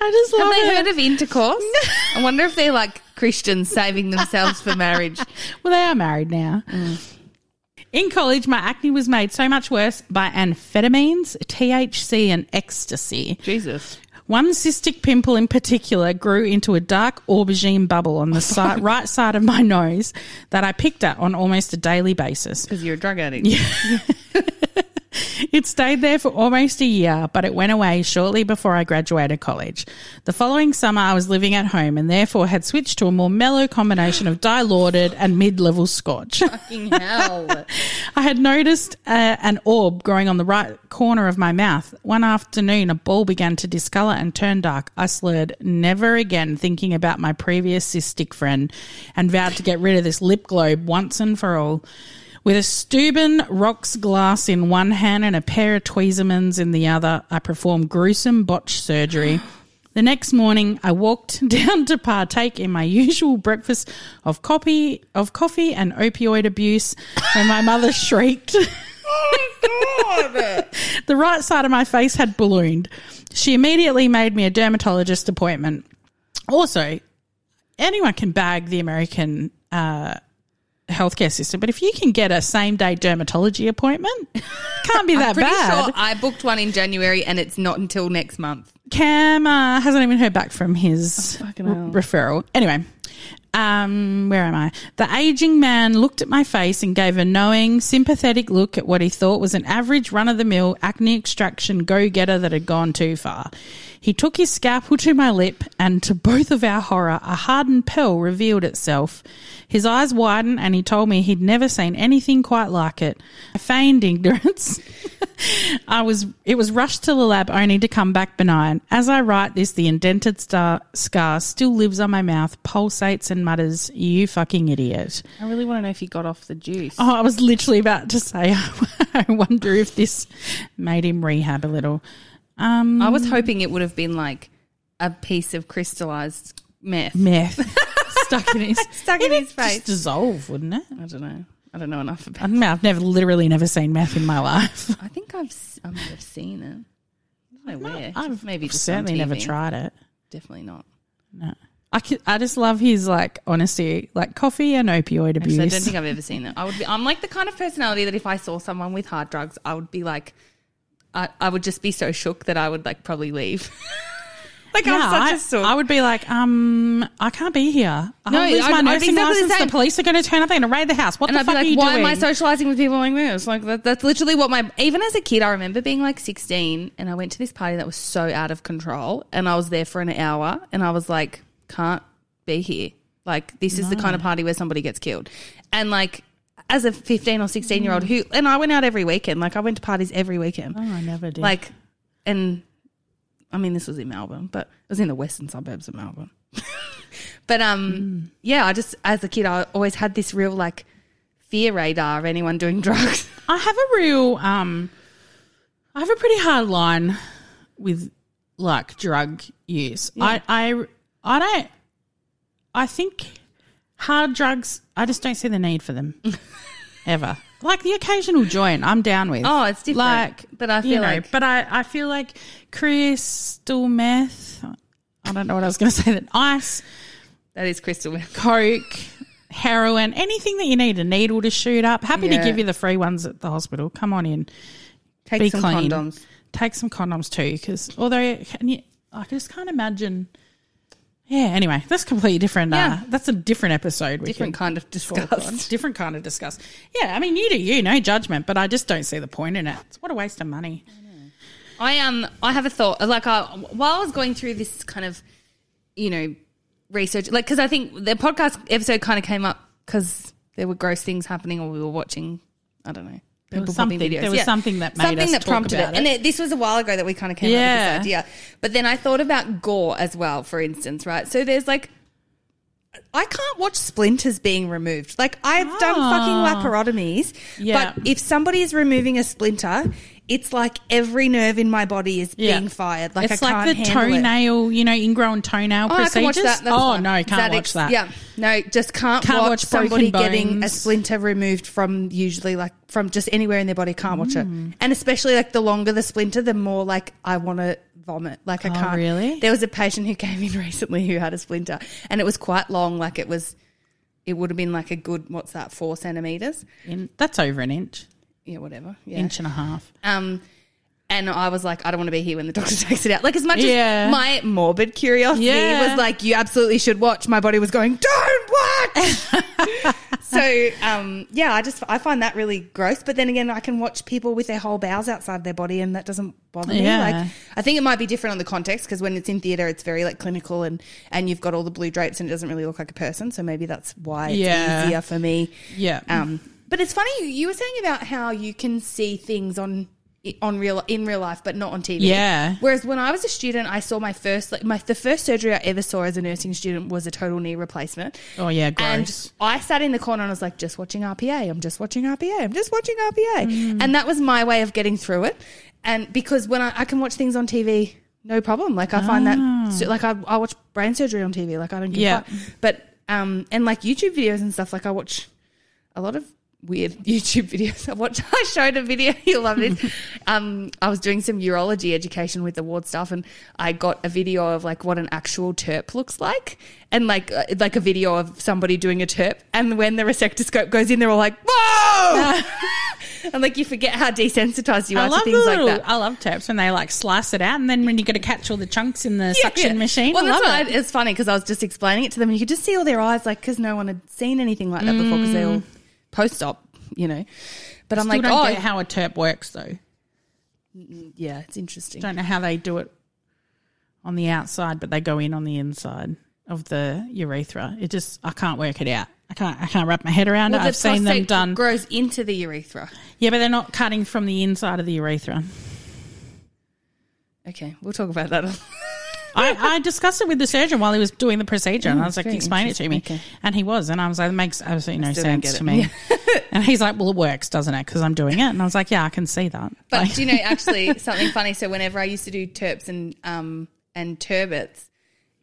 I just Have they it. heard of intercourse? I wonder if they're like Christians saving themselves for marriage. (laughs) Well, they are married now. Mm. In college, my acne was made so much worse by amphetamines, THC, and ecstasy. Jesus. One cystic pimple in particular grew into a dark aubergine bubble on the side, (laughs) right side of my nose that I picked at on almost a daily basis. Because you're a drug addict. (laughs) It stayed there for almost a year, but it went away shortly before I graduated college. The following summer, I was living at home and therefore had switched to a more mellow combination of dilaudid and mid level scotch. (laughs) Fucking hell. I had noticed uh, an orb growing on the right corner of my mouth. One afternoon, a ball began to discolor and turn dark. I slurred, never again thinking about my previous cystic friend, and vowed to get rid of this lip globe once and for all. With a Steuben rocks glass in one hand and a pair of Tweezermans in the other, I performed gruesome botch surgery. (gasps) The next morning, I walked (laughs) down to partake in my usual breakfast of coffee, of coffee and opioid abuse, and my mother (laughs) shrieked. "Oh God!" (laughs) the right side of my face had ballooned. She immediately made me a dermatologist appointment. Also, anyone can bag the American uh, healthcare system, but if you can get a same day dermatology appointment, can't be (laughs) that Pretty bad. sure I booked one in January and it's not until next month. Cam uh, hasn't even heard back from his r- referral. Anyway, um, where am I? The aging man looked at my face and gave a knowing, sympathetic look at what he thought was an average run of the mill acne extraction go getter that had gone too far. He took his scalpel to my lip, and to both of our horror, a hardened pearl revealed itself. His eyes widened, and he told me he'd never seen anything quite like it. I feigned ignorance. (laughs) I was it was rushed to the lab only to come back benign. As I write this, the indented star, scar still lives on my mouth, pulsates and mutters, "You fucking idiot." I really want to know if he got off the juice. Oh, I was literally about to say, (laughs) I wonder if this made him rehab a little. Um, I was hoping it would have been like a piece of crystallized meth meth (laughs) stuck in his (laughs) stuck in his Just face. dissolve, wouldn't it? I don't know. I don't know enough about. don't I've never literally never seen meth in my life. (laughs) I think I've s- I might have seen it. I don't know where. I've Just maybe just certainly never tried it. Definitely not. No. I, could, I just love his like honesty, like coffee and opioid abuse. Actually, I don't think I've ever seen it. I would be. I'm like the kind of personality that if I saw someone with hard drugs, I would be like, I, I would just be so shook that I would like probably leave. (laughs) like yeah, I'm such I, a sook. I would be like, um, I can't be here. I'll No, lose I'd- my I'd nursing exactly the license. The, same. police are going to turn up. They're going to raid the house. What and the I'd fuck like, are you why doing? Why am I socializing with people like this? Like that, that's literally what my even as a kid, I remember being like 16 and I went to this party that was so out of control, and I was there for an hour, and I was like, can't be here. Like this is the kind of party where somebody gets killed, and like. As a 15 or 16 year old who, and I went out every weekend. Like I went to parties every weekend. oh, I never did. Like, and I mean, this was in Melbourne, but it was in the western suburbs of Melbourne. (laughs) but um, yeah, I just as a kid, I always had this real like fear radar of anyone doing (laughs) drugs. I have a real, um, I have a pretty hard line with like drug use. I, I, I don't. I think hard drugs. I just don't see the need for them (laughs) ever. Like the occasional joint, I'm down with. Oh, it's different. Like, but I you feel know, like but I, I feel like crystal meth. I don't know what I was going (laughs) to say. That ice, that is crystal meth. coke, heroin, anything that you need a needle to shoot up. Happy to give you the free ones at the hospital. Come on in. Take Be some clean. condoms. Take some condoms too, because although can you, I just can't imagine. Yeah. Anyway, that's completely different. Yeah. Uh, that's a different episode. We Different kind of disgust. Different kind of discuss. Yeah. I mean, you do you, no judgment, but I just don't see the point in it. It's what a waste of money. I um I have a thought like I, while I was going through this kind of you know research like because I think the podcast episode kind of came up because there were gross things happening or we were watching I don't know There was something- there was something that made something us that talk prompted about it. and it. it, this was a while ago that we kind of came up Yeah. with this idea but then I thought about gore as well for instance right so there's like I can't watch splinters being removed. Like I've done Ah. fucking laparotomies, Yeah. but if somebody is removing a splinter, it's like every nerve in my body is Yeah. being fired. Like it's I like can't the handle it. you know, ingrown toenail Oh, I can procedures. watch that. Oh fine. no, can't Xanax, watch that. Yeah, no, just can't, Can't watch, watch somebody getting a splinter removed from usually like from just anywhere in their body. Can't watch Mm. it, and especially like the longer the splinter, the more like I want to vomit. Like I Oh, can't. really? There was a patient who (laughs) came in recently who had a splinter, and it was quite long. Like it was, it would have been like a good what's that four centimeters? In, that's over an inch, Yeah, whatever. Yeah. inch and a half. Um, And I was like, I don't want to be here when the doctor (laughs) takes it out. Like, as much Yeah. as my morbid curiosity Yeah. was like, you absolutely should watch, my body was going, don't watch. (laughs) so, um, yeah, I just, I find that really gross. But then again, I can watch people with their whole bowels outside their body and that doesn't bother me. Yeah. Like, I think it might be different on the context because when it's in theater, it's very like clinical and, and you've got all the blue drapes and it doesn't really look like a person. So maybe that's why it's easier for me. Yeah. Um, but it's funny you, were saying about how you can see things on on real in real life, but not on TV. Yeah. Whereas when I was a student, I saw my first like my the first surgery I ever saw as a nursing student was a total knee replacement. Oh, yeah, And. I sat in the corner and I was like, just watching RPA. I'm just watching RPA. I'm just watching RPA. Mm. And that was my way of getting through it. And because when I, I can watch things on TV, no problem. Like I find that like I, I watch brain surgery on TV. Like I don't give Yeah. But um and like YouTube videos and stuff. Like I watch a lot of weird (laughs) YouTube videos. I watched. (laughs) I showed a video. (laughs) You'll love this. um, I was doing some urology education with the ward staff, and I got a video of like what an actual terp looks like, and like uh, like a video of somebody doing a terp. And when the resectoscope goes in, they're all like, "Whoa!" and like you forget how desensitized you are I to love things the like that. I love taps when they like slice it out, and then when you got to catch all the chunks in the suction Yeah. machine. Well, I that's why it. it's funny because I was just explaining it to them, and you could just see all their eyes, like because no one had seen anything like that before, because they all post op, you know. But I'm Still like, don't oh, get how a terp works though. yeah, it's interesting. Don't know how they do it on the outside, but they go in on the inside of the urethra. It just I can't work it out. I can't I can't wrap my head around Well, it. the I've seen them done. Grows into the urethra. Yeah, but they're not cutting from the inside of the urethra. Okay, we'll talk about that. (laughs) I, I discussed it with the surgeon while he was doing the procedure, and I was like, "Explain it to me." Okay. And he was, and I was like, "It makes absolutely no sense to me." (laughs) and he's like, "Well, it works, doesn't it? Because I'm doing it." And I was like, "Yeah, I can see that." But Like- do you know (laughs) actually something funny? So whenever I used to do terps and um and TURBTs,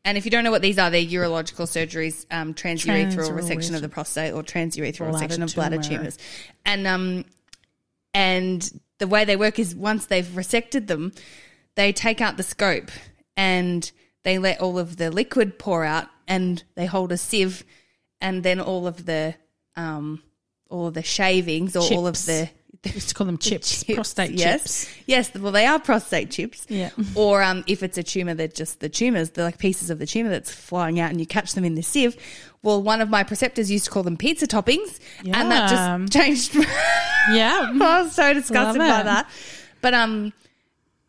and if you don't know what these are, they're urological surgeries, um, transurethral Transurethral resection of the prostate or transurethral resection of bladder tumors, and um and the way they work is once they've resected them, they take out the scope and they let all of the liquid pour out, and they hold a sieve, and then all of the um all of the shavings or all of Chips. the we used to call them (laughs) chips, chips, prostate yes. chips. Yes, well, they are prostate chips. Yeah. (laughs) Or um, if it's a tumor, they're just the tumors. They're like pieces of the tumor that's flying out, and you catch them in the sieve. Well, one of my preceptors used to call them pizza toppings, and that just changed. (laughs) Yeah, I was so disgusted by that. But um,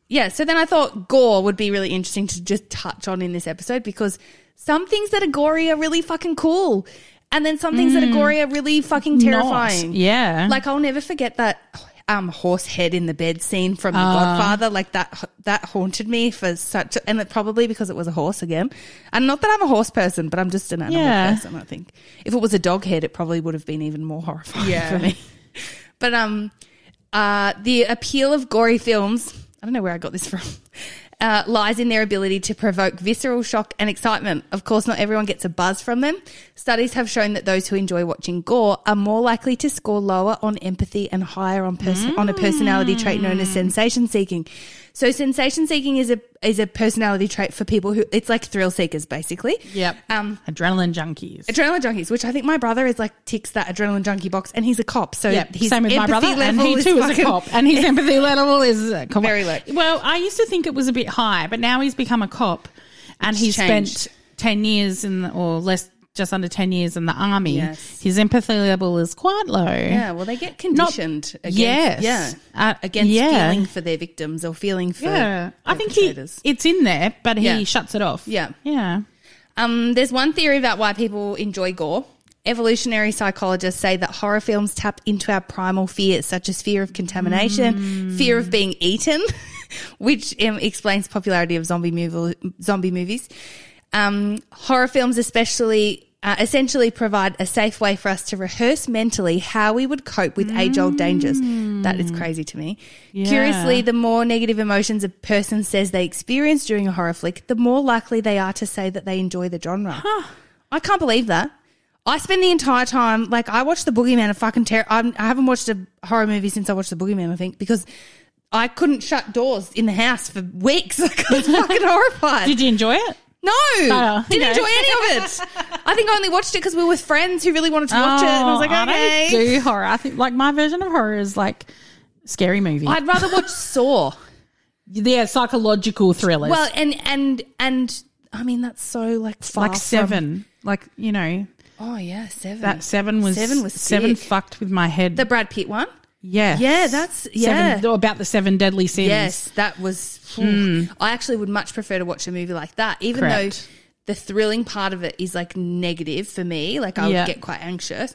yeah. So then I thought gore would be really interesting to just touch on in this episode because some things that are gory are really fucking cool, and then some things that are gory are really fucking terrifying. Not. Yeah, Like I'll never forget that um horse head in the bed scene from The Ah. Godfather. Like that that haunted me for such and it probably because it was a horse again. And not that I'm a horse person, but I'm just an animal Yeah. person, I think. If it was a dog head, it probably would have been even more horrifying (laughs) Yeah. for me. But um uh the appeal of gory films, I don't know where I got this from. (laughs) Uh, lies in their ability to provoke visceral shock and excitement. Of course, not everyone gets a buzz from them. Studies have shown that those who enjoy watching gore are more likely to score lower on empathy and higher on person on a personality trait known as sensation seeking. So, sensation seeking is a is a personality trait for people who it's like thrill seekers, basically. yep. Um, Adrenaline junkies. adrenaline junkies, which I think my brother is like ticks that adrenaline junkie box, and he's a cop. So Yep, his same with my brother, and he too is a fucking- cop, and his (laughs) empathy level is uh. Very low. Well, I used to think it was a bit high, but now he's become a cop, and It's he's changed. spent ten years in, the, or less, just under ten years in the army. Yes. His empathy level is quite low. Yeah, well, they get conditioned against, Yes. yeah, Uh, against yeah. feeling for their victims or feeling for Yeah, I think he it's in there, but he Yeah. shuts it off. Yeah. yeah. Um, there's one theory about why people enjoy gore. Evolutionary psychologists say that horror films tap into our primal fears, such as fear of contamination, fear of being eaten, (laughs) which um, explains popularity of zombie movie, zombie movies. Um, horror films, especially, uh, essentially provide a safe way for us to rehearse mentally how we would cope with age-old dangers. That is crazy to me. Yeah. Curiously, the more negative emotions a person says they experience during a horror flick, the more likely they are to say that they enjoy the genre. I can't believe that. I spend the entire time like I watched the Boogeyman. A fucking terror. I'm, haven't watched a horror movie since I watched the Boogeyman. I think because I couldn't shut doors in the house for weeks. (laughs) I was (laughs) fucking horrified. Did you enjoy it? No, Oh, didn't okay. enjoy any of it. (laughs) I think I only watched it because we were with friends who really wanted to watch it, and I was like, Oh, okay. don't do horror. I think like my version of horror is like scary movie. I'd rather watch (laughs) Saw. yeah, psychological thrillers. Well, and and and I mean that's so like like from- seven, like you know Oh yeah, seven. that seven was Seven was seven fucked with my head. the Brad Pitt one. Yeah, Yeah, that's- yeah. seven, about the seven deadly sins. Yes, that was. phew. I actually would much prefer to watch a movie like that, even. Correct. though the thrilling part of it is like negative for me. Like I Yeah. would get quite anxious.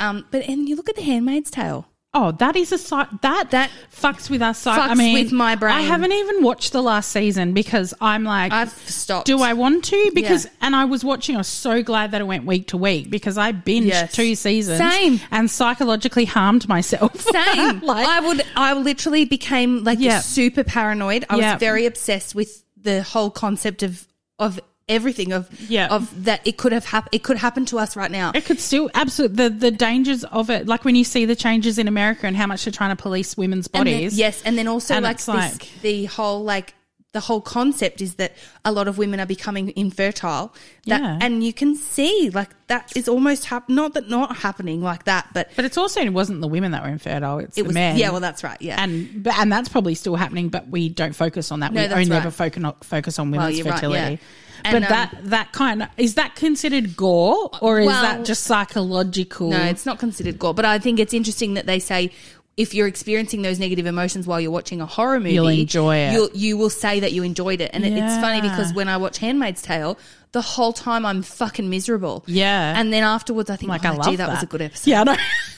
Um, but and you look at The Handmaid's Tale. Oh, that is a psych that That fucks with us. psych- I mean, with my brain. I haven't even watched the last season because I'm like, I've stopped. do I want to? Because Yeah. and I was watching. I was so glad that it went week to week because I binged Yes. two seasons. Same. and psychologically harmed myself. (laughs) Same. (laughs) like, I would. I literally became like Yeah. super paranoid. I Yeah. was very obsessed with the whole concept of of everything of Yeah. of that it could have happened. It could happen to us right now. It could still absolutely the the dangers of it, like when you see the changes in America and how much they're trying to police women's And then- bodies. yes, and then also And like this, like- the whole like the whole concept is that a lot of women are becoming infertile. That, Yeah. and you can see like that is almost hap- not that not happening like that, but but it's also it wasn't the women that were infertile; it's it the was men. yeah. Well, that's right. Yeah, and but, and that's probably still happening, but we don't focus on that. No, we only right. ever focus on, focus on women's you're right, fertility. Yeah. But um, that that kind of is that considered gore or is Well- that just psychological? No, it's not considered gore, but I think it's interesting that they say if you're experiencing those negative emotions while you're watching a horror movie, You'll enjoy it. You'll, you will say that you enjoyed it, and it it's funny because when I watch *Handmaid's Tale*, the whole time I'm fucking miserable. Yeah. and then afterwards I think, like oh, I love gee, that, was a good episode. Yeah, I know. (laughs)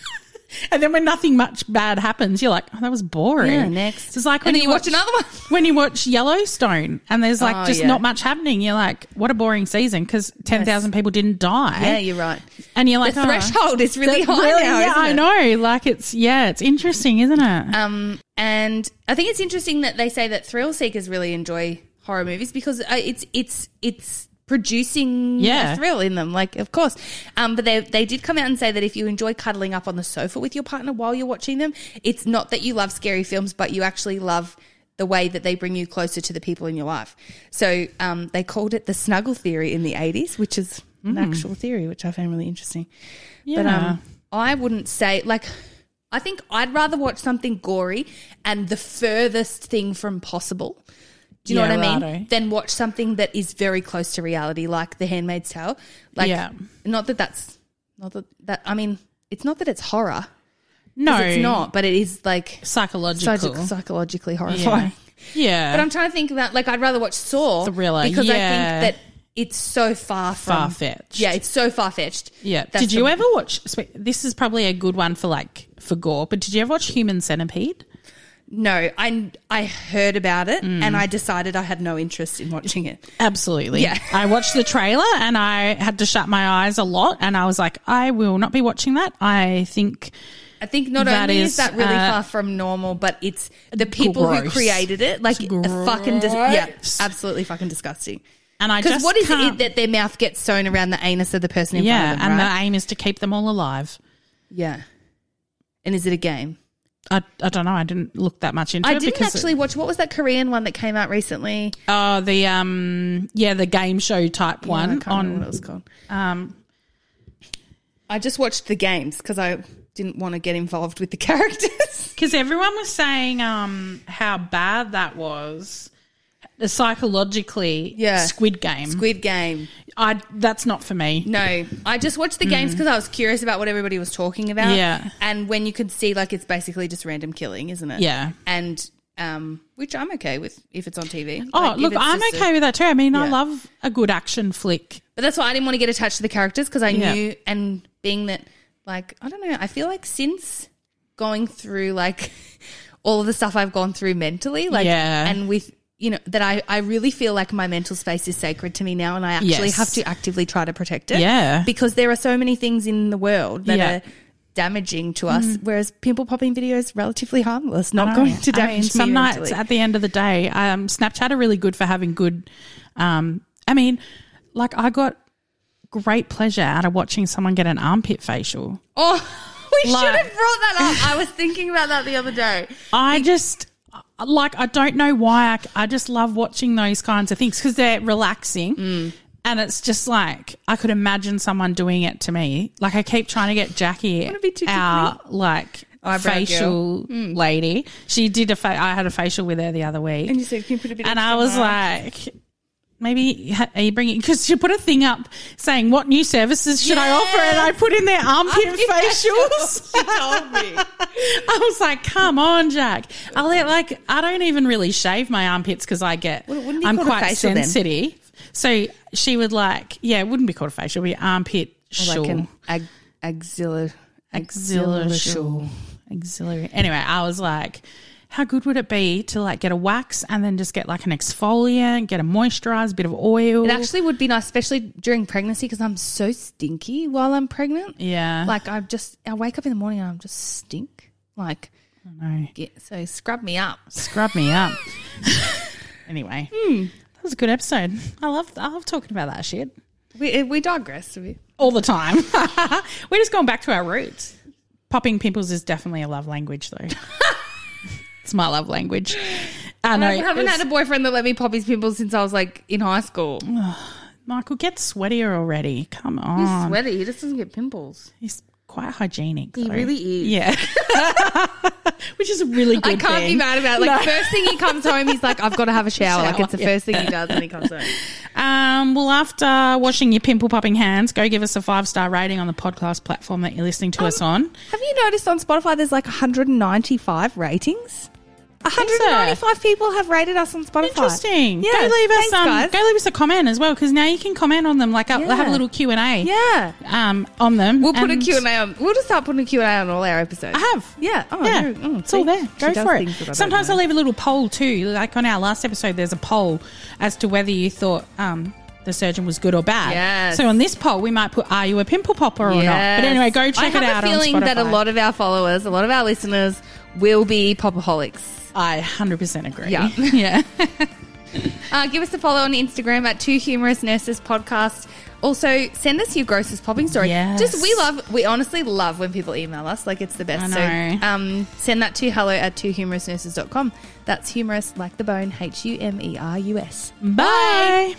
(laughs) and then when nothing much bad happens, you're like, oh, that was boring. Yeah, next. It's like when And then you you watch another one. (laughs) when you watch Yellowstone and there's like Oh, just yeah. not much happening. You're like, what a boring season because ten thousand people didn't die. Yeah, you're right. and you're like, the oh, threshold is really high really- now. Yeah, I know. Like it's yeah, it's interesting, isn't it? Um, and I think it's interesting that they say that thrill seekers really enjoy horror movies because uh, it's it's it's producing Yeah. a thrill in them. Like, of course. Um, but they they did come out and say that if you enjoy cuddling up on the sofa with your partner while you're watching them, it's not that you love scary films, but you actually love the way that they bring you closer to the people in your life. So um, they called it the snuggle theory in the 80s, which is an actual theory, which I found really interesting. But Yeah. um, I wouldn't say like. I think I'd rather watch something gory and the furthest thing from possible. Do you know Yeah, what I mean? righto. Than watch something that is very close to reality, like The Handmaid's Tale. Like, Yeah. not that that's not that that. I mean, it's not that it's horror. no, it's not. But it is like psychological. psych- psychologically horrifying. yeah. But I'm trying to think about like I'd rather watch Saw Thriller, because yeah. I think that it's so far from Far-fetched. Yeah, it's so far fetched. yeah. That's Did you the- ever watch? This is probably a good one for like for gore. But did you ever watch Human Centipede? No, I I heard about it and I decided I had no interest in watching it. Absolutely. Yeah. I watched the trailer and I had to shut my eyes a lot and I was like, I will not be watching that. I think I think not That only is, is, that really uh, far from normal, but it's the people who created it, like fucking, dis- yeah, absolutely fucking disgusting. and I Because just what is can't- it that their mouth gets sewn around the anus of the person in yeah, front of them? Yeah, and right? the aim is to keep them all alive. yeah. And is it a game? I, I don't know. I didn't look that much into I it didn't actually watch. What was that Korean one that came out recently? oh the um yeah the game show type Yeah, I one remember what it was called. um I just watched the games because I didn't want to get involved with the (laughs) characters. (laughs) because everyone was saying um how bad that was psychologically Yeah. Squid Game. Squid Game. I that's not for me. No, I just watched the games because I was curious about what everybody was talking about. Mm. Yeah. and when you could see, like, it's basically just random killing, isn't it? Yeah. and um, which I'm okay with if it's on TV. Oh, Like, look, I'm just a- okay with that too. I mean, I love a good action flick. but that's why I didn't want to get attached to the characters because I Yeah. knew, and being that, like, I don't know, I feel like since going through like (laughs) all of the stuff I've gone through mentally, like, Yeah. and with you know that I I really feel like my mental space is sacred to me now, and I actually Yes. have to actively try to protect it. Yeah. because there are so many things in the world that Yeah. Mm. are damaging to us, whereas pimple popping videos relatively harmless, not going to I damage mean, me some nights mentally. at the end of the day, um, Snapchat are really good for having good. Um, I mean, like I got great pleasure out of watching someone get an armpit facial. Oh, (laughs) we Like- should have brought that up. I was thinking about that the other day. I just like I don't know why I, I just love watching those kinds of things because they're relaxing. Mm. And it's just like I could imagine someone doing it to me. Like I keep trying to get Jackie Wanna be too out, like Eyebrow facial lady. She did a. Fa- I had a facial with her the other week, And you said, can you put a bit and I was on?" like, maybe are you bringing? Because she put a thing up saying what new services should I offer, and I put in their armpit (laughs) facials. (laughs) She told me. (laughs) I was like, come on, Jack. I like I don't even really shave my armpits because I get Well, wouldn't it be I'm quite facial then? sensitive. So she would like, yeah, it wouldn't be called a facial, it'd be armpit Or shawl. like an ag- axilla. Axilla shawl. Axillary. Anyway, I was like, how good would it be to like get a wax and then just get like an exfoliant, get a moisturizer, bit of oil? It actually would be nice, especially during pregnancy, because I'm so stinky while I'm pregnant. yeah. Like I just, I wake up in the morning and I'm just stink. Like, no, yeah, so scrub me up. scrub me up. (laughs) anyway, Hmm. that was a good episode. I love I love talking about that shit. We we digress. We- all the time. (laughs) We're just going back to our roots. Popping pimples is definitely a love language, though. (laughs) it's my love language. I know. I haven't had a boyfriend that let me pop his pimples since I was like in high school. (sighs) Michael, get sweatier already. Come on. He's sweaty. He just doesn't get pimples. He's quite hygienic. He though. really is. Yeah. (laughs) Which is a really good I can't thing. be mad about it. Like first thing he comes home, he's like, "I've got to have a shower." like it's the first thing he does when he comes home. (laughs) Um, well, after washing your pimple popping hands, go give us a five star rating on the podcast platform that you're listening to us on. Have you noticed on Spotify there's like 195 ratings? 195 people have rated us on Spotify. Interesting. Yeah, go leave us thanks, um, go leave us a comment as well because now you can comment on them. Like uh, Yeah. have a little Q and A. Yeah. Um, on them. We'll put a And Q&A on. We'll just start putting a Q&A on all our episodes. I have. Yeah. Oh, yeah. Oh, it's all there. Go for I it. Sometimes. I'll leave a little poll too. Like on our last episode, there's a poll as to whether you thought um, the surgeon was good or bad. Yes. So on this poll, we might put, "Are you a pimple popper or not?" But anyway, go check it out. I have a feeling that a lot of our followers, a lot of our listeners will be popaholics. I hundred percent agree. Yeah. (laughs) yeah. (laughs) Uh, give us a follow on Instagram at Two Humerus Nurses Podcast. Also, send us your grossest popping story. Yes. Just we love, we honestly love when people email us. Like it's the best. I know. So um, send that to hello at twohumerusnurses.com. That's humerus like the bone, H U M E R U S. Bye.